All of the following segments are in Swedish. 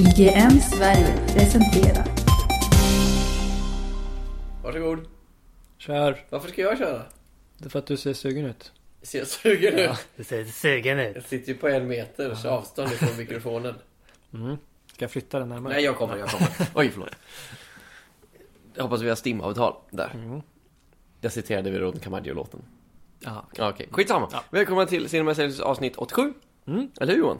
IGM Sverige presenterar Varsågod. Kör. Varför ska jag köra? Det är för att du ser sugen ut. Ser jag sugen ut? Du ser sugen ut. Jag sitter ju på en meters avstånd ifrån mikrofonen. Mm. Ska jag flytta den närmare? Nej, jag kommer, jag kommer. Oj, förlåt. Jag hoppas vi har stimavtal där. Mm. Jag citerade Veron Camaggio-låten. Ja. Ja, okej. Skitsamma. Ja. Välkomna till Cinema Sales avsnitt 87. Mm. Eller hur Johan?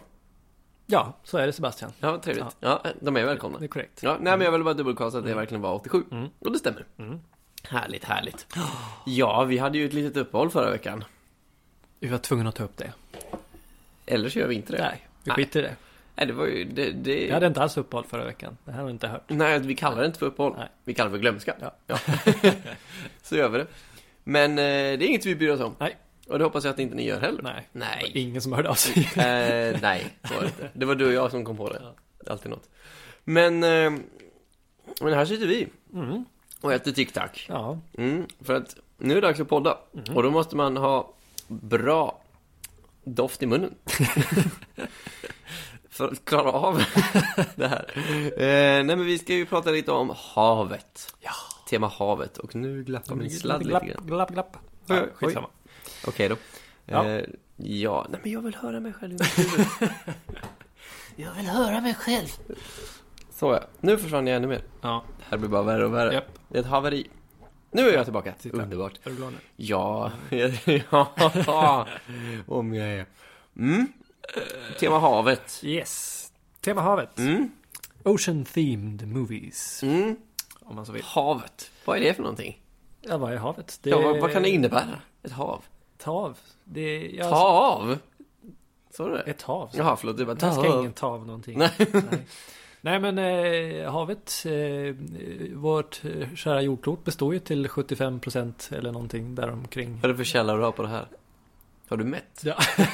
Ja, så är det Sebastian. Ja, trevligt. Ja, de är välkomna. Det är korrekt. Ja, nej men jag vill bara dubbelkolla att det verkligen var 87. Mm. Och det stämmer. Mm. Härligt, härligt. Ja, vi hade ju ett litet uppehåll förra veckan. Vi var tvungna att ta upp det. Eller så gör vi inte det. Nej, vi skiter i det. Nej, det var ju... Det, det... Jag hade inte alls uppehåll förra veckan. Det här har du inte hört. Nej, vi kallar det inte för uppehåll. Nej. Vi kallar det för glömska. Ja. så gör vi det. Men eh, det är inget vi bryr oss om. Nej. Och det hoppas jag att inte ni gör heller. Nej. Nej. Ingen som hörde av sig. Eh, nej, så var det inte. Det var du och jag som kom på det. Alltid något. Men, eh, men här sitter vi Mm. och äter TikTok. Ja. Mm, för att nu är det dags att podda. Mhm. Och då måste man ha bra doft i munnen. för att klara av det här. Eh, nej men vi ska ju prata lite om havet. Ja. Tema havet. Och nu glappar min sladd lite glapp, grann. glapp, glapp. Oj, skitsamma. Okej då. Ja. Eh, ja, nej men jag vill höra mig själv. Jag vill höra mig själv. Så ja. Nu försvann jag ännu mer. Ja, Det här blir bara värre och värre. japp. Det är ett haveri. Nu är jag tillbaka. Titta. Underbart. Är du glad nu? Ja, ja, om jag är. Mm. Tema havet. Yes. Tema havet. Mm. Ocean themed movies. Mm. Om man så vill. Havet. Vad är det för någonting? Ja, vad är havet? Det Ja, vad, vad kan det innebära? Ett hav? Ett hav. Det är, ja, Ta av? Så är det? Ett hav. Jaha, förlåt. Du bara Där ska ingen ta av någonting. Nej. Nej. Nej men eh, havet, eh, vårt eh, kära jordklot består ju till 75% eller någonting däromkring. Vad är det för källa du har på det här? Har du mätt? Ja.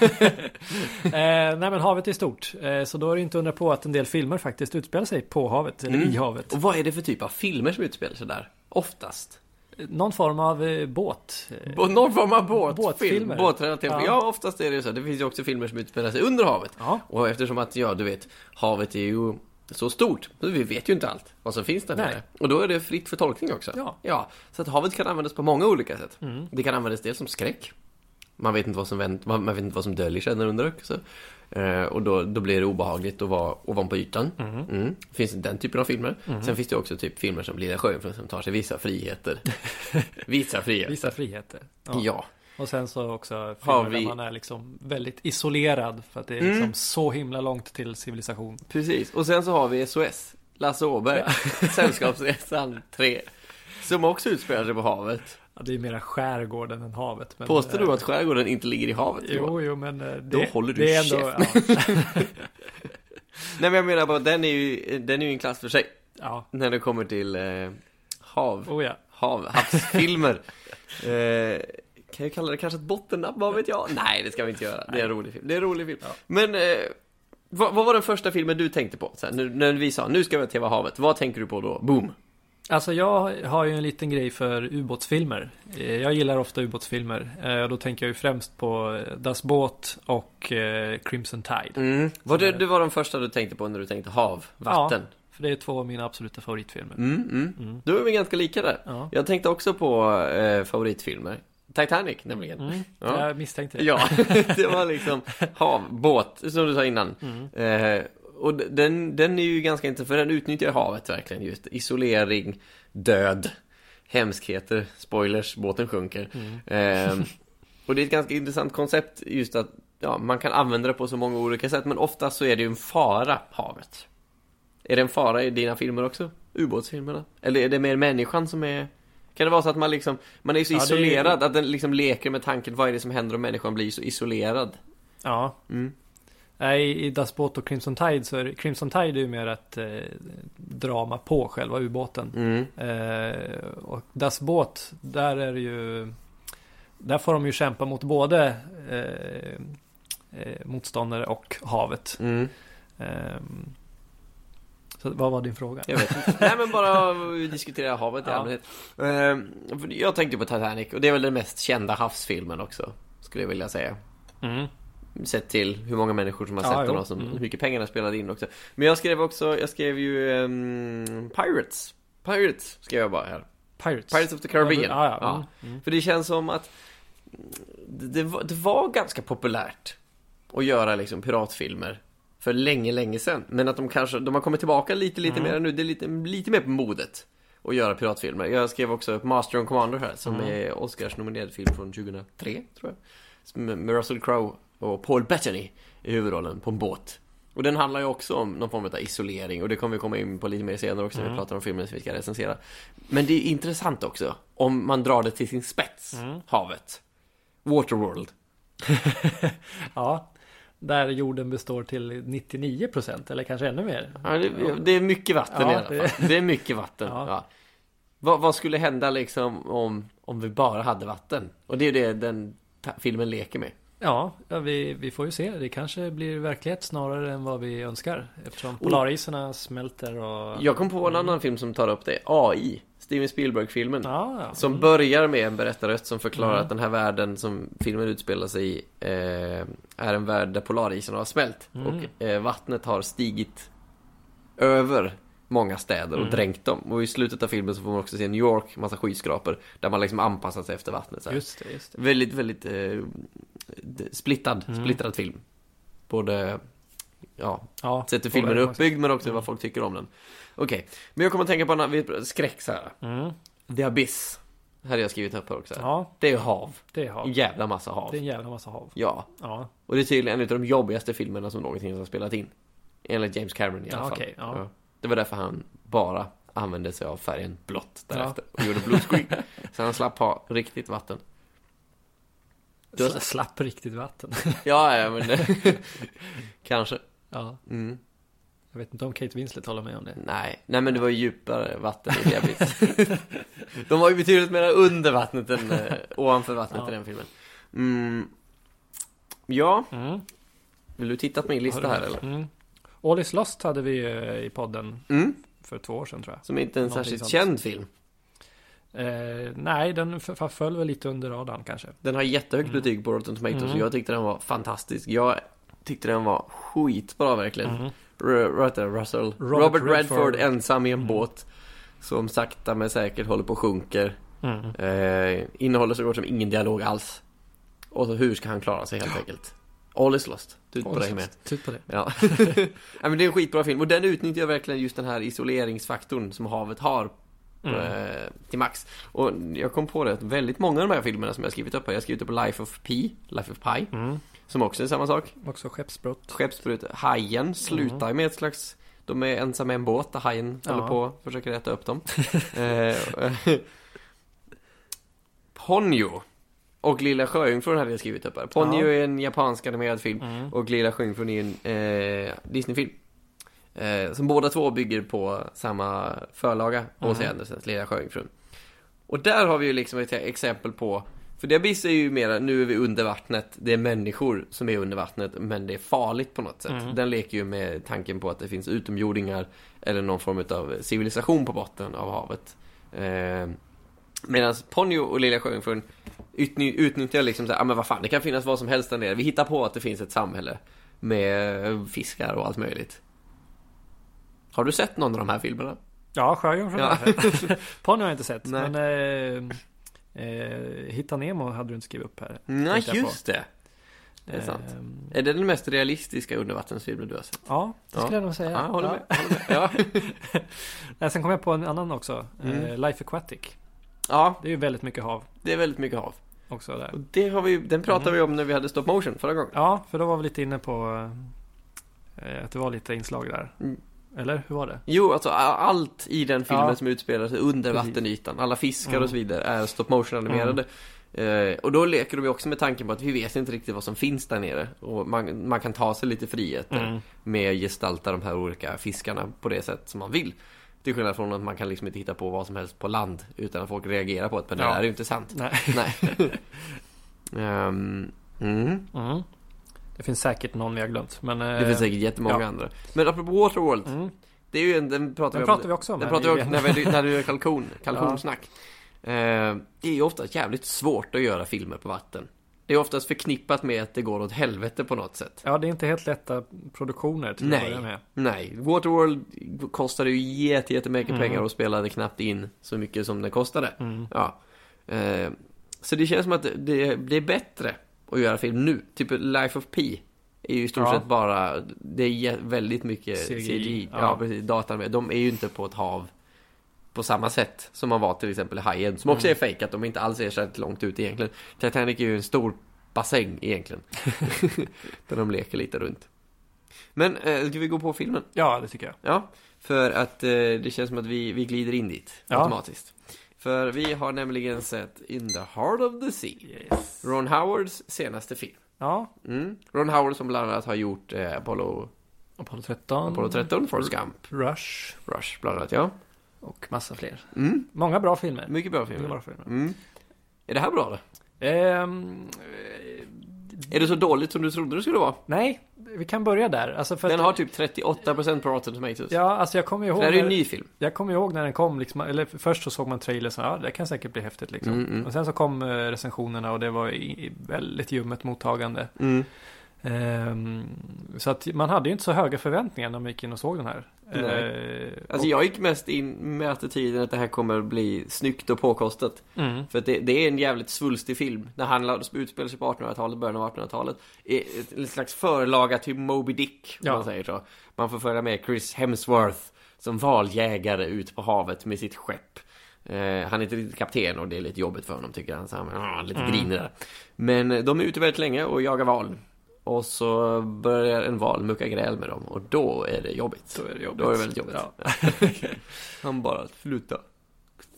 eh, nej men havet är stort. Eh, så då är det inte undra på att en del filmer faktiskt utspelar sig på havet, eller Mm. i havet. Och vad är det för typ av filmer som utspelar sig där? Oftast? Någon form av eh, båt. Någon form av båtfilm? Båtfilmer. Båtrelaterad Ja. ja. oftast är det så. Det finns ju också filmer som utspelar sig under havet. Ja, Och eftersom att, ja, du vet, havet är ju så stort. Så vi vet ju inte allt vad som finns där nere. Och då är det fritt för tolkning också. Ja. ja. Så att havet kan användas på många olika sätt. Mm. Det kan användas dels som skräck. Man vet inte vad som, vänt, man vet inte vad som döljer sig där under också. Eh, och då, då blir det obehagligt att vara ovanpå ytan. Mm. Mm. Finns det den typen av filmer. Sen finns det också typ filmer som blir sjön som tar sig vissa friheter. vissa friheter. vissa friheter. Ja. Ja. Och sen så också Har filmer vi- där man är liksom väldigt isolerad för att det är Mm. liksom så himla långt till civilisation. Precis, och sen så har vi SOS, Lasse Åberg, Sällskapsresan 3. Som också utspelar sig på havet. Ja, det är mera skärgården än havet. Men, Påstår eh, du att skärgården inte ligger i havet? Johan? Jo, jo, men eh, det, Då håller du det ändå, ja, Nej men jag menar bara, den är ju, den är ju en klass för sig. ja, När det kommer till eh, hav, oh ja. hav, havsfilmer. eh, kan jag kalla det kanske ett bottennapp, vad vet jag? Nej, det ska vi inte göra. Det är en rolig film. Det är en rolig film. Ja. Men, eh, vad, vad var den första filmen du tänkte på? Här, nu, när vi sa, nu ska vi till havet. Vad tänker du på då? Boom! Alltså jag har ju en liten grej för ubåtsfilmer. Eh, Jag gillar ofta ubåtsfilmer. Eh, Då tänker jag ju främst på eh, Das Båt och Crimson Tide. Mm. Var det, det var de första du tänkte på när du tänkte hav, vatten? För det är två av mina absoluta favoritfilmer. Mm, mm. Mm. Då är vi ganska lika där. Ja. Jag tänkte också på eh, favoritfilmer. Titanic nämligen. Mm. Ja. Jag misstänkte det. Ja, det var liksom hav, båt, som du sa innan. Mm. Eh, och den, den är ju ganska intressant, för den utnyttjar havet verkligen just. Isolering, död, hemskheter, spoilers, båten sjunker. Mm. Eh, och det är ett ganska intressant koncept just att ja, man kan använda det på så många olika sätt, men oftast så är det ju en fara, havet. Är det en fara i dina filmer också? Ubåtsfilmerna? Eller är det mer människan som är... Kan det vara så att man liksom, man är så Ja, det är- isolerad att den liksom leker med tanken, vad är det som händer om människan blir så isolerad? Ja. Mm. Nej, i Das Båt och Crimson Tide så är det, Crimson Tide är ju mer ett eh, drama på själva ubåten. Mm. Eh, och Das Båt, där är det ju... Där får de ju kämpa mot både eh, eh, motståndare och havet. Mm. Ehm, så vad var din fråga? Jag vet inte. Nej men bara diskutera havet i Ja. allmänhet. Ehm, jag tänkte på Titanic och det är väl den mest kända havsfilmen också. Skulle jag vilja säga. Mm. Sett till hur många människor som har Ja, sett den jo. och som, Mm. hur mycket pengarna spelade in också. Men jag skrev också, jag skrev ju ehm, Pirates. Pirates skrev jag bara här. Pirates. Pirates of the Caribbean. Ja, ja. Ja. Mm. Mm. För det känns som att det, var, det var ganska populärt att göra liksom piratfilmer för länge, länge sedan. Men att de kanske, de har kommit tillbaka lite, lite Mm. mer nu. Det är lite, lite mer på modet att göra piratfilmer. Jag skrev också upp Master and Commander här, som Mm. är Oscars nominerad film från 2003, tror jag. Med Russell Crowe och Paul Bettany i huvudrollen på en båt. Och den handlar ju också om någon form av isolering och det kommer vi komma in på lite mer senare också när vi Mm. pratar om filmen som vi ska recensera. Men det är intressant också, om man drar det till sin spets, Mm. havet. Waterworld. Ja. Där jorden består till 99% eller kanske ännu mer. Ja, det, det är mycket vatten Ja, i alla fall. det- Det är mycket vatten. Ja. Ja. Vad, vad skulle hända liksom om, om vi bara hade vatten? Och det är det den filmen leker med. Ja, vi, vi får ju se. Det kanske blir verklighet snarare än vad vi önskar. Eftersom Oh. polarisarna smälter och... Jag kom på en annan film som tar upp det. AI. Steven Spielberg-filmen. Ja, ja. Som börjar med en berättarröst som förklarar Mm. att den här världen som filmen utspelar sig i eh, är en värld där polarisen har smält. Mm. Och eh, vattnet har stigit över många städer och Mm. dränkt dem. Och i slutet av filmen så får man också se New York, massa skyskrapor. Där man liksom anpassat sig efter vattnet. Så här. Just det, just det. Väldigt, väldigt eh, splittad, Mm. splittrad film. Både, ja, Ja, sett hur filmen är uppbyggd men också Mm. vad folk tycker om den. Okej, men jag kommer att tänka på en annan skräck så här. Mm. The Abyss. Har jag skrivit upp här också. Ja, Det är ju hav. det har En jävla massa hav. Det är en jävla massa hav. Ja. Ja, Och det är tydligen en av de jobbigaste filmerna som någonsin har spelat in. Enligt James Cameron i alla Ja, fall. okej, ja. Det var därför han bara använde sig av färgen blått därefter. Och gjorde blue screen. så han slapp ha riktigt vatten. Du har- Sla- Slapp riktigt vatten. Ja, ja men Kanske. ja, Mm. jag vet inte om Kate Winslet håller med om det. Nej, nej men det var ju djupare vatten i Abyss. De var ju betydligt mer under vattnet än eh, ovanför vattnet Ja. i den filmen. Mm. Ja, Mm. vill du titta på min lista här eller? Mm. All is Lost hade vi ju i podden Mm. för två år sedan tror jag. Som inte är en Någonting särskilt sånt. känd film. Eh, nej, den föll väl lite under radarn kanske. Den har jättehögt Mm. betyg på Rotten Tomatoes Mm. och jag tyckte den var fantastisk. Jag tyckte den var skitbra verkligen. Mm. R-? Russell? Robert Robert, Redford. Redford. ensam i en Mm. båt. Som sakta men säkert håller på och sjunker. Mm. Eh, innehåller så gott som ingen dialog alls. Och så hur ska han klara sig helt enkelt? All is lost. Tut på dig med. Tut på det. Ja. ja, men det är en skitbra film och den utnyttjar verkligen just den här isoleringsfaktorn som havet har Mm. eh, till max. Och jag kom på det att väldigt många av de här filmerna som jag skrivit upp här, jag har skrivit upp Life of Pi, Life of Pi, Mm. som också är samma sak. Också skeppsbrott. Skeppsbrut, Hajen slutar med ett slags de är ensamma i en båt där hajen Mm. Ja. håller på och försöker äta upp dem. eh, Ponyo och Lilla Sjöjungfrun hade jag skrivit upp här. Ponyo Ja. är en japansk animerad film Mm. och Lilla Sjöjungfrun är en eh, Disneyfilm. Eh, som båda två bygger på samma förlaga, H.C. Mm. Andersens Lilla Sjöjungfrun. Och där har vi ju liksom ett exempel på för Abyss är ju mera, nu är vi under vattnet, det är människor som är under vattnet, men det är farligt på något sätt. Mm. Den leker ju med tanken på att det finns utomjordingar eller någon form av civilisation på botten av havet. Eh, Medan Ponyo och Lilla Sjöjungfrun utny- utnyttjar liksom såhär, ah, men vad fan, det kan finnas vad som helst där nere. Vi hittar på att det finns ett samhälle med fiskar och allt möjligt. Har du sett någon av de här filmerna? Ja, Sjöjungfrun Ja. Ponny har jag inte sett. Nej. Men eh, eh, Hitta Nemo hade du inte skrivit upp här. Nej, just det. Det är sant. Ehm, Är det den mest realistiska undervattensfilmen du har sett? Ja, det skulle Ja. jag nog säga. Ja, håller Ja. med. Håller med. Ja. Nej, Sen kom jag på en annan också. Mm. Eh, Life Aquatic. ja, Det är ju väldigt mycket hav det är väldigt mycket hav. också där. Och det har vi, den pratade vi om när vi hade stop motion förra gången. Ja, för då var vi lite inne på eh, att det var lite inslag där. Mm. Eller hur var det? Jo, alltså allt i den filmen Ja. som utspelar sig under Precis. vattenytan, alla fiskar Mm. och så vidare, är stop motion animerade. Eh, och då leker de ju också med tanken på att vi vet inte riktigt vad som finns där nere. Och man, man kan ta sig lite friheter Mm. med att gestalta de här olika fiskarna på det sätt som man vill. Till skillnad från att man kan liksom inte hitta på vad som helst på land utan att folk reagerar på det. Men det Ja. där är ju inte sant. Nej. Nej. Ehm, mm. Det finns säkert någon vi har glömt. Men, eh, Det finns säkert jättemånga ja. andra. Men apropå Waterworld. Mm. Det är ju en, den pratar Den vi om. pratar vi också om Den pratar vi om när, vi, när du gör kalkon, kalkonsnack. Eh, det är ju ofta jävligt svårt att göra filmer på vatten. Det är oftast förknippat med att det går åt helvete på något sätt. Ja, det är inte helt lätta produktioner till att Nej, med. nej. Waterworld kostade ju jätte- jättemycket Mm. pengar och spelade knappt in så mycket som det kostade. Mm. Ja. Eh, så det känns som att det, det är bättre att göra film nu. Typ Life of Pi är ju i stort Ja. sett bara, det är väldigt mycket CGI, CGI. Ja, ja. precis. Datan med. De är ju inte på ett hav på samma sätt som man var till exempel i Hajen. Som också Mm. är att de inte alls är särskilt långt ut egentligen. Titanic är ju en stor bassäng egentligen. där de leker lite runt. Men, eh, ska vi gå på filmen? Ja, det tycker jag. Ja, för att eh, det känns som att vi, vi glider in dit Ja. automatiskt. För vi har nämligen sett In the Heart of the Sea. Yes. Ron Howards senaste film. Ja, Mm. Ron Howard som bland annat har gjort eh, Apollo, Apollo 13. Apollo 13, Forrest Gump, Rush. Rush bland annat, ja. Och massa fler. Mm. Många bra filmer. Mycket bra filmer. bra filmer. Mm. Är det här bra då? Ehm, Är det så dåligt som du trodde det skulle vara? nej, vi kan börja där. Alltså för Den att, har typ 38% på Rotten Tomatoes. Ja, alltså jag kommer ihåg. det här är ju en ny film. Jag kommer ihåg när den kom, liksom, eller först så såg man trailern så ja det kan säkert bli häftigt liksom. Mm, mm. Och sen så kom eh, recensionerna och det var i, i väldigt ljummet mottagande. Mm. Ehm, så att man hade ju inte så höga förväntningar när man gick in och såg den här. Nej. Eh, Alltså jag gick mest in med attityden att det här kommer bli snyggt och påkostat. mm, För det, det är en jävligt svulstig film. Det handlar, utspelar sig på 1800-talet, början av 1800-talet. Är ett- En slags förlaga till Moby Dick, om Ja. man säger så. Man får följa med Chris Hemsworth som valjägare ut på havet med sitt skepp. Eh, han är inte riktigt kapten och det är lite jobbigt för honom tycker han. Så han ah, lite Mm. grinig där. Men eh, de är ute väldigt länge och jagar val. Och så börjar en val mucka gräl med dem och då är det jobbigt. då är det jobbigt. Då är det väldigt jobbigt. Ja. Han bara, sluta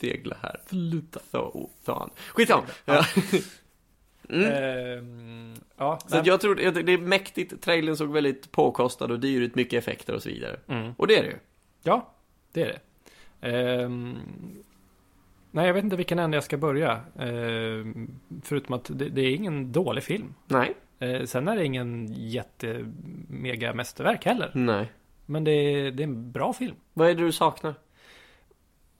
segla här. Sluta. Så, sa han. Skitsamma. Ja. Mm. Ehm, ja, Så jag tror, det är mäktigt. Trailern såg väldigt påkostad och dyr ut, mycket effekter och så vidare. mm. Och det är det ju. Ja, det är det. Ehm, nej, jag vet inte vilken ände jag ska börja. Ehm, förutom att det, det är ingen dålig film. Nej. Eh, sen är det ingen jätte mega mästerverk heller. Nej. Men det är, det är en bra film. Vad är det du saknar?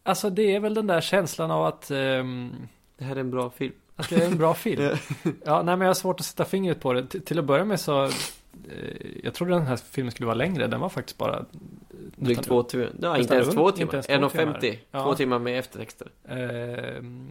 Alltså det är väl den där känslan av att, ehm, Det här är en bra film. att det är en bra film. ja, nej men jag har svårt att sätta fingret på det. T- till att börja med så, eh, jag trodde den här filmen skulle vara längre. Den var faktiskt bara Drygt två timmar. Ja, inte ens två inte timmar. ens två 1.50. timmar. Ja. Två timmar med eftertexter. Ehm,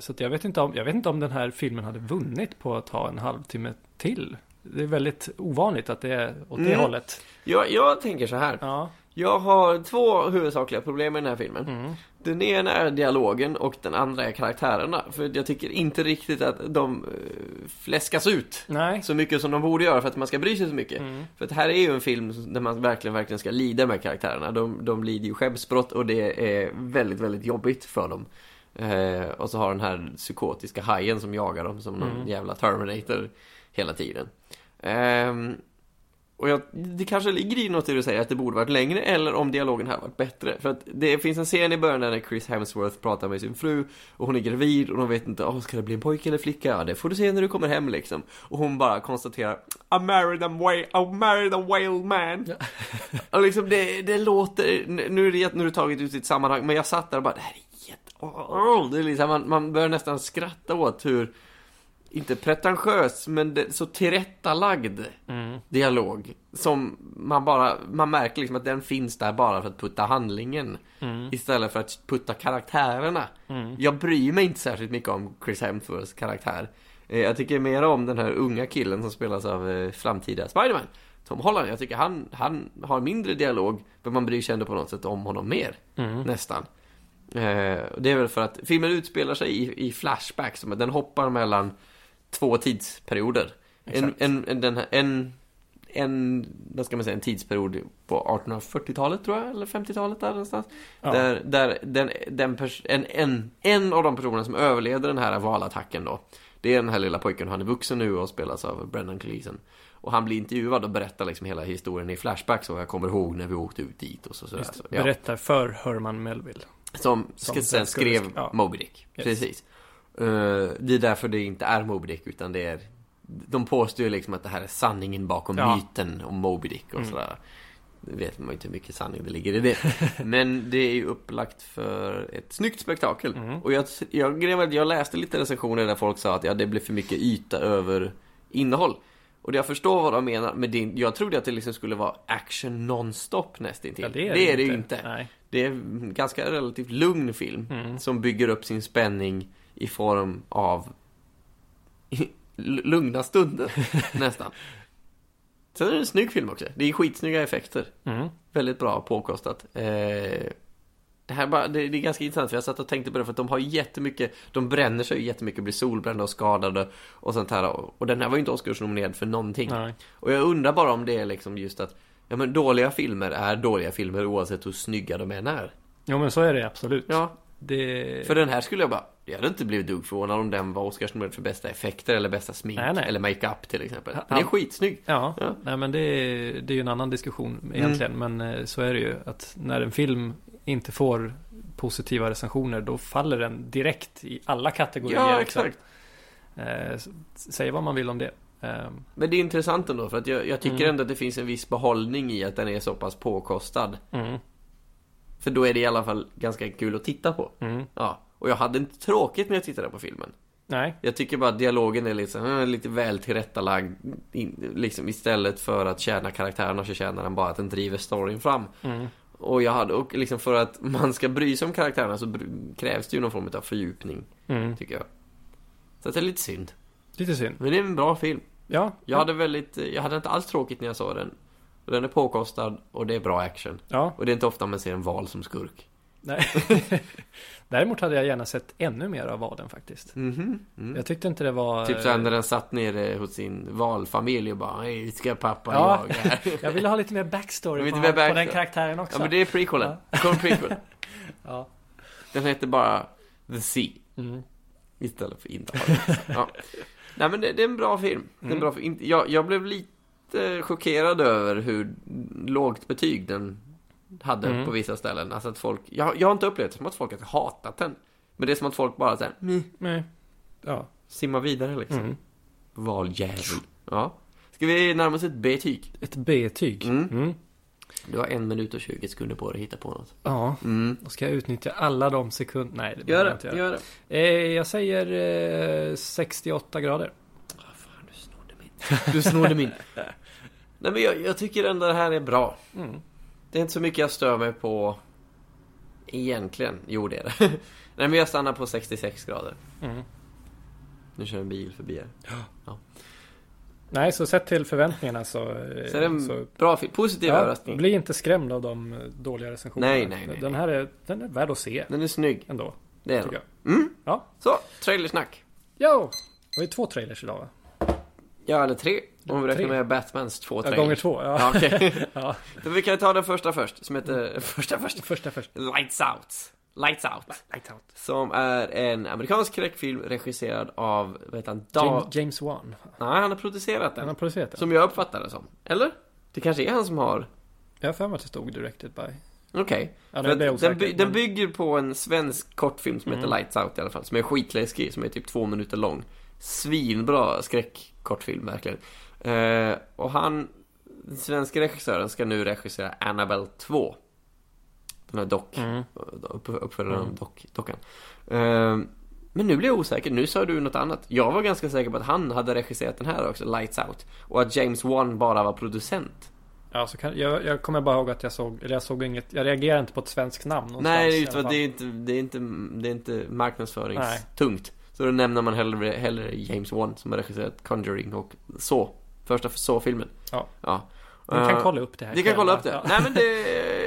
så jag vet inte om, jag vet inte om den här filmen hade vunnit på att ha en halvtimme till. Det är väldigt ovanligt att det är åt det Mm. hållet. Jag, jag tänker så här. Ja. Jag har två huvudsakliga problem med den här filmen. Mm. Den ena är dialogen och den andra är karaktärerna. För jag tycker inte riktigt att de eh, fläskas ut Nej. så mycket som de borde göra för att man ska bry sig så mycket. Mm. För att här är ju en film där man verkligen, verkligen ska lida med karaktärerna. De, de lider ju skeppsbrott och det är väldigt, väldigt jobbigt för dem. Eh, och så har den här psykotiska hajen som jagar dem som någon Mm. jävla Terminator hela tiden. Ehm, och jag, det kanske ligger i något i det du säger att det borde varit längre eller om dialogen här varit bättre. För att det finns en scen i början där Chris Hemsworth pratar med sin fru och hon är gravid och de vet inte, oh, ska det bli en pojke eller flicka? Ja, det får du se när du kommer hem liksom. Och hon bara konstaterar, I married a whale, I married a whale man. och liksom det, det låter, nu är det nu är det taget ut sitt sammanhang, men jag satt där och bara, det här är det är liksom, man, man börjar nästan skratta åt hur inte pretentiös, men det, så tillrättalagd Mm. dialog. Som man bara, man märker liksom att den finns där bara för att putta handlingen. Mm. Istället för att putta karaktärerna. Mm. Jag bryr mig inte särskilt mycket om Chris Hemsworths karaktär. Eh, Jag tycker mer om den här unga killen som spelas av eh, framtida Spiderman. Tom Holland. Jag tycker han, han har mindre dialog, men man bryr sig ändå på något sätt om honom mer. Mm. Nästan. Eh, det är väl för att filmen utspelar sig i, i flashback, som den hoppar mellan två tidsperioder. En, en, en, den här, en, en, vad ska man säga, en tidsperiod på 1840-talet tror jag, eller 50-talet där någonstans. Ja. Där, där den, den pers- en, en, en av de personerna som överlevde den här valattacken då, det är den här lilla pojken, han är vuxen nu och spelas av Brendan Gleeson. Och han blir intervjuad och berättar liksom hela historien i flashback så jag kommer ihåg när vi åkte ut dit och så sådär. Just, Så, ja. Berättar för Herman Melville. Som, Som sen skrev ja. Moby Dick. Yes. Precis. Eh, det är därför det inte är Moby Dick utan det är De påstår ju liksom att det här är sanningen bakom Ja. myten om Moby Dick och Mm. sådär. Det vet man ju inte hur mycket sanning det ligger i det. Men det är ju upplagt för ett snyggt spektakel. Mm. Och jag, jag, jag läste lite recensioner där folk sa att ja, det blir för mycket yta över innehåll. Och jag förstår vad de menar, men det, jag trodde att det liksom skulle vara action nonstop nästintill. Ja, det är det, ju inte. Nej. Det är en ganska relativt lugn film Mm. som bygger upp sin spänning i form av lugna stunder, nästan. Sen är det en snygg film också. Det är skitsnygga effekter. Mm. Väldigt bra påkostat. Eh, det här bara, det, det är ganska intressant för jag satt och tänkte på det för att de har jättemycket, de bränner sig jättemycket, blir solbrända och skadade och sånt här. Och, och den här var ju inte Oscarsnominerad för någonting. Nej. Och jag undrar bara om det är liksom just att, ja men dåliga filmer är dåliga filmer oavsett hur snygga de än är. Jo men så är det absolut. Ja, Det... för den här skulle jag bara, jag hade inte blivit dugg förvånad om den var Oscarsnominerad för bästa effekter eller bästa smink Nej, nej. eller makeup till exempel. Ja. Den är skitsnygg. Ja, Ja. nej men det är, det är ju en annan diskussion egentligen. Men eh, så är det ju att när en film inte får positiva recensioner då faller den direkt i alla kategorier. Ja, exakt. Eh, säg vad man vill om det. Eh, Men det är intressant ändå för att jag, jag tycker Mm. ändå att det finns en viss behållning i att den är så pass påkostad. mm, För då är det i alla fall ganska kul att titta på. mm. Ja, och jag hade inte tråkigt när jag tittade på filmen. Nej, Jag tycker bara att dialogen är lite, så, eh, lite väl tillrättalagd. In, liksom istället för att tjäna karaktärerna så tjänar den bara att den driver storyn fram. mm. Och jag hade, och liksom för att man ska bry sig om karaktärerna så krävs det ju någon form av fördjupning, Mm. tycker jag. Så det är lite synd. lite synd. Men det är en bra film. Ja, Jag hade väldigt, jag hade inte alls tråkigt när jag såg den. Och Den är påkostad och det är bra action. ja. Och det är inte ofta man ser en val som skurk. Nej. Däremot hade jag gärna sett ännu mer av vaden faktiskt. Mhm. Mm. Jag tyckte inte det var... Typ såhär när den satt nere hos sin valfamilj och bara Hej, ska pappa Ja. jaga? Jag ville ha lite mer backstory Lite på, mer på den backstory. karaktären också. Ja men det är prequelen. Det kommer prequel. Ja. Den heter bara The Sea. Mm. Istället för inte havet. Ja. Nej men det, det är en bra film. Det är en Mm. bra film. Jag, jag blev lite chockerad över hur lågt betyg den hade Mm. på vissa ställen. Alltså att folk, jag, jag har inte upplevt det som att folk har hatat den. Men det är som att folk bara såhär, Nej. Ja. simma vidare liksom. Mm. Valjävel. Ja. Ska vi närma oss ett betyg? Ett B-tyg. Mm. Mm. Du har en minut och 20 sekunder på dig att hitta på något. Ja. Mm. Då ska jag utnyttja alla de sekunder. Nej, det Gör jag inte göra. gör det. Eh, jag säger eh, 68 grader. Ah, fan, du snodde min. Du snodde min. Nej men jag, jag tycker ändå det här är bra. Mm. Det är inte så mycket jag stör mig på Egentligen, jo det är det Nej men jag stannar på 66 grader Mm. Nu kör en bil förbi här Nej, så sett till förväntningarna så... Så är det en så bra positiv ja, överraskning bli inte skrämd av de eh, dåliga recensionerna. Nej, nej, nej, Den här är, den är värd att se Den är snygg, ändå, det är den mm. Ja. Så, trailersnack Jo! Det var ju två trailers idag va? Ja eller tre, om vi räknar med Batmans två Ja, trailers gånger två, ja. Ja, okej. ja. Vi kan ta den första först, som heter, första först Första först. Lights Out Lights Out Light out. Som är en amerikansk skräckfilm regisserad av, vad heter han, da- James, James Wan. Nej, han har producerat Han den har producerat den. Som jag uppfattar det som, eller? Det kanske är han som har Jag har för mig att det stod directed by. Okej. Ja, att blir den, by, den bygger på en svensk kortfilm som heter Mm. Lights Out i alla fall. Som är skitläskig, som är typ två minuter lång. Svinbra skräckkortfilm verkligen. Eh, och han, den svenska regissören, ska nu regissera Annabelle 2. Den här dock, Mm. upp, uppföljaren Mm. dock, dockan. Eh, men nu blir jag osäker, nu sa du något annat. Jag var ganska säker på att han hade regisserat den här också, Lights Out. Och att James Wan bara var producent. Ja, så kan, jag, jag kommer bara ihåg att jag såg, eller jag såg inget, jag reagerade inte på ett svenskt namn Nej, det är, inte, det är inte, det är inte marknadsföringstungt. Så då nämner man hellre, hellre James Wan som har regisserat Conjuring och så. Första så-filmen. Ja. ja. Ni kan Eh, kolla upp det här Vi kan kolla upp det. själva. Nej men det,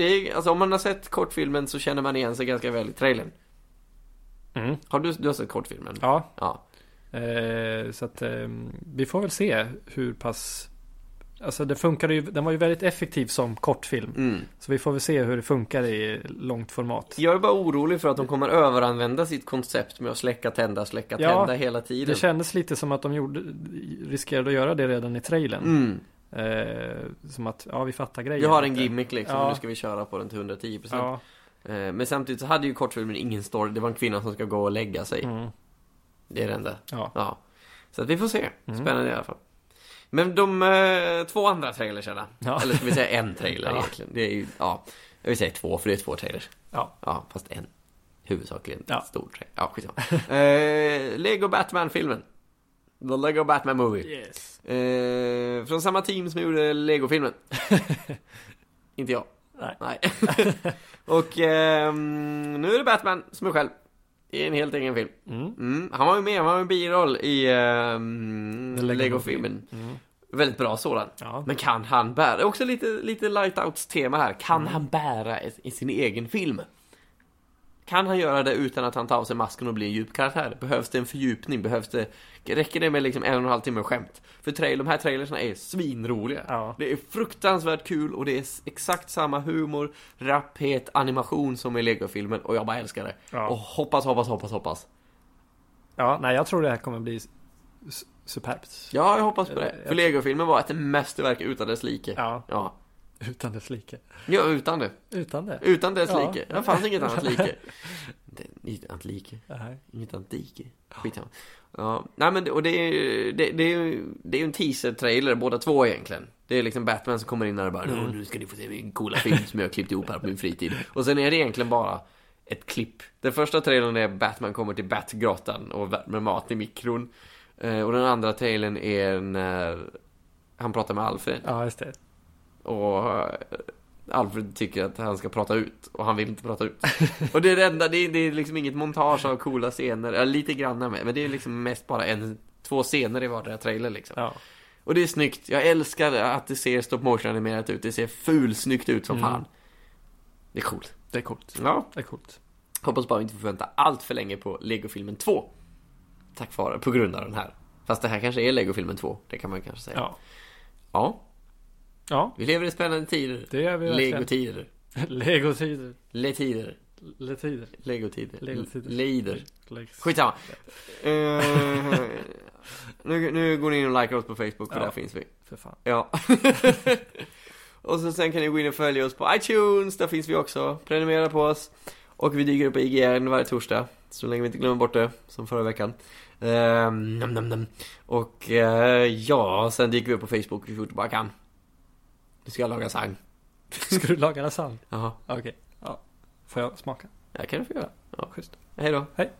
det är, alltså om man har sett kortfilmen så känner man igen sig ganska väl i trailern. Mm. Har du, du har sett kortfilmen? ja. Ja. Eh, så att eh, vi får väl se hur pass Alltså det funkade ju, den var ju väldigt effektiv som kortfilm. Mm. Så vi får väl se hur det funkar i långt format. Jag är bara orolig för att de kommer överanvända sitt koncept med att släcka, tända, släcka, Ja, tända hela tiden. Det kändes lite som att de gjorde, riskerade att göra det redan i trailern. Mm. Eh, som att, ja vi fattar grejen. Vi har en gimmick liksom, Ja. nu ska vi köra på den till 110%. Ja. Eh, Men samtidigt så hade ju kortfilmen ingen story. Det var en kvinna som ska gå och lägga sig. Mm. Det är det enda. Ja. Ja. Så att vi får se. Mm. Spännande i alla fall. Men de eh, två andra trailersarna, Ja. eller ska vi säga en trailer Ja. egentligen? Det är ju, ja, jag vill säga två, för det är två trailers. Ja. Ja, fast en. Huvudsakligen Ja. stor trailer. Ja, skitsamma. eh, Lego Batman-filmen. The Lego Batman Movie. Yes. Eh, från samma team som gjorde Lego-filmen. Inte jag. Nej. Nej. och ehm, nu är det Batman som är själv. I en helt egen film. Mm. Mm, han var ju med, han var ju en biroll i Lego Lego-filmen. Mm. Väldigt bra sådan. Ja. Men kan han bära, också lite, lite light-outs-tema här. Kan han bära i sin egen film? Kan han göra det utan att han tar av sig masken och blir en djup karaktär? Behövs det en fördjupning? Behövs det, räcker det med liksom en och en halv timme skämt? För trail, de här trailersna är svinroliga. Ja. Det är fruktansvärt kul och det är exakt samma humor, rapphet, animation som i Lego-filmen och jag bara älskar det. Ja. Och hoppas, hoppas, hoppas, hoppas. ja, nej jag tror det här kommer bli superbt. Ja, jag hoppas på det. Eh, För Lego-filmen var ett mästerverk utan dess like. Ja, Ja. Utan dess like. Ja, utan det. Utan det? Utan dess Ja. like. Det fanns inget annat like. Inget annat like. Nej. Inget annat dike. Skitsamma. Ja, nej men det, och det är ju, det, det är ju, det är ju en teaser-trailer båda två egentligen. Det är liksom Batman som kommer in där och bara Mm. "Nu- nu ska ni få se min coola film som jag har klippt ihop här på min fritid. Och sen är det egentligen bara ett klipp. Den första trailern är Batman kommer till Batgrottan och värmer mat i mikron. Eh, och den andra trailern är när han pratar med Alfred. Ja, just det. Och eh, Alfred tycker att han ska prata ut och han vill inte prata ut. Och det är det enda, det är, det är liksom inget montage av coola scener, ja, lite grann med, men det är liksom mest bara en, två scener i vardera trailer liksom. Ja. Och det är snyggt, jag älskar att det ser stop motion animerat ut, det ser fulsnyggt ut som Mm. fan. Det är coolt. Det är coolt. Ja, Det är coolt. hoppas bara vi inte får vänta allt för länge på Lego-filmen 2. Tack vare, på grund av den här. Fast det här kanske är Lego-filmen 2, det kan man kanske säga. Ja. ja Ja, vi lever i spännande tider. det gör vi verkligen. Lego-tider. Lego-tider. Le-tider. Le-tider. Legotider. Legotider. Leider. Skitsamma. Eh, nu, nu går ni in och likar oss på Facebook, för Ja. där finns vi. För fan. Ja. och så sen kan ni gå in och följa oss på iTunes, där finns vi också. Prenumerera på oss. Och vi dyker upp på IGN varje torsdag. Så länge vi inte glömmer bort det, som förra veckan. Um, nam, nam, nam. Och eh, ja, sen dyker vi upp på Facebook så fort vi bara kan. Nu ska jag laga sang. Ska du laga lasagne? Jaha, Okej. Ja. Får jag smaka? det kan du få göra. Ja. Schysst. Hej då. Hej.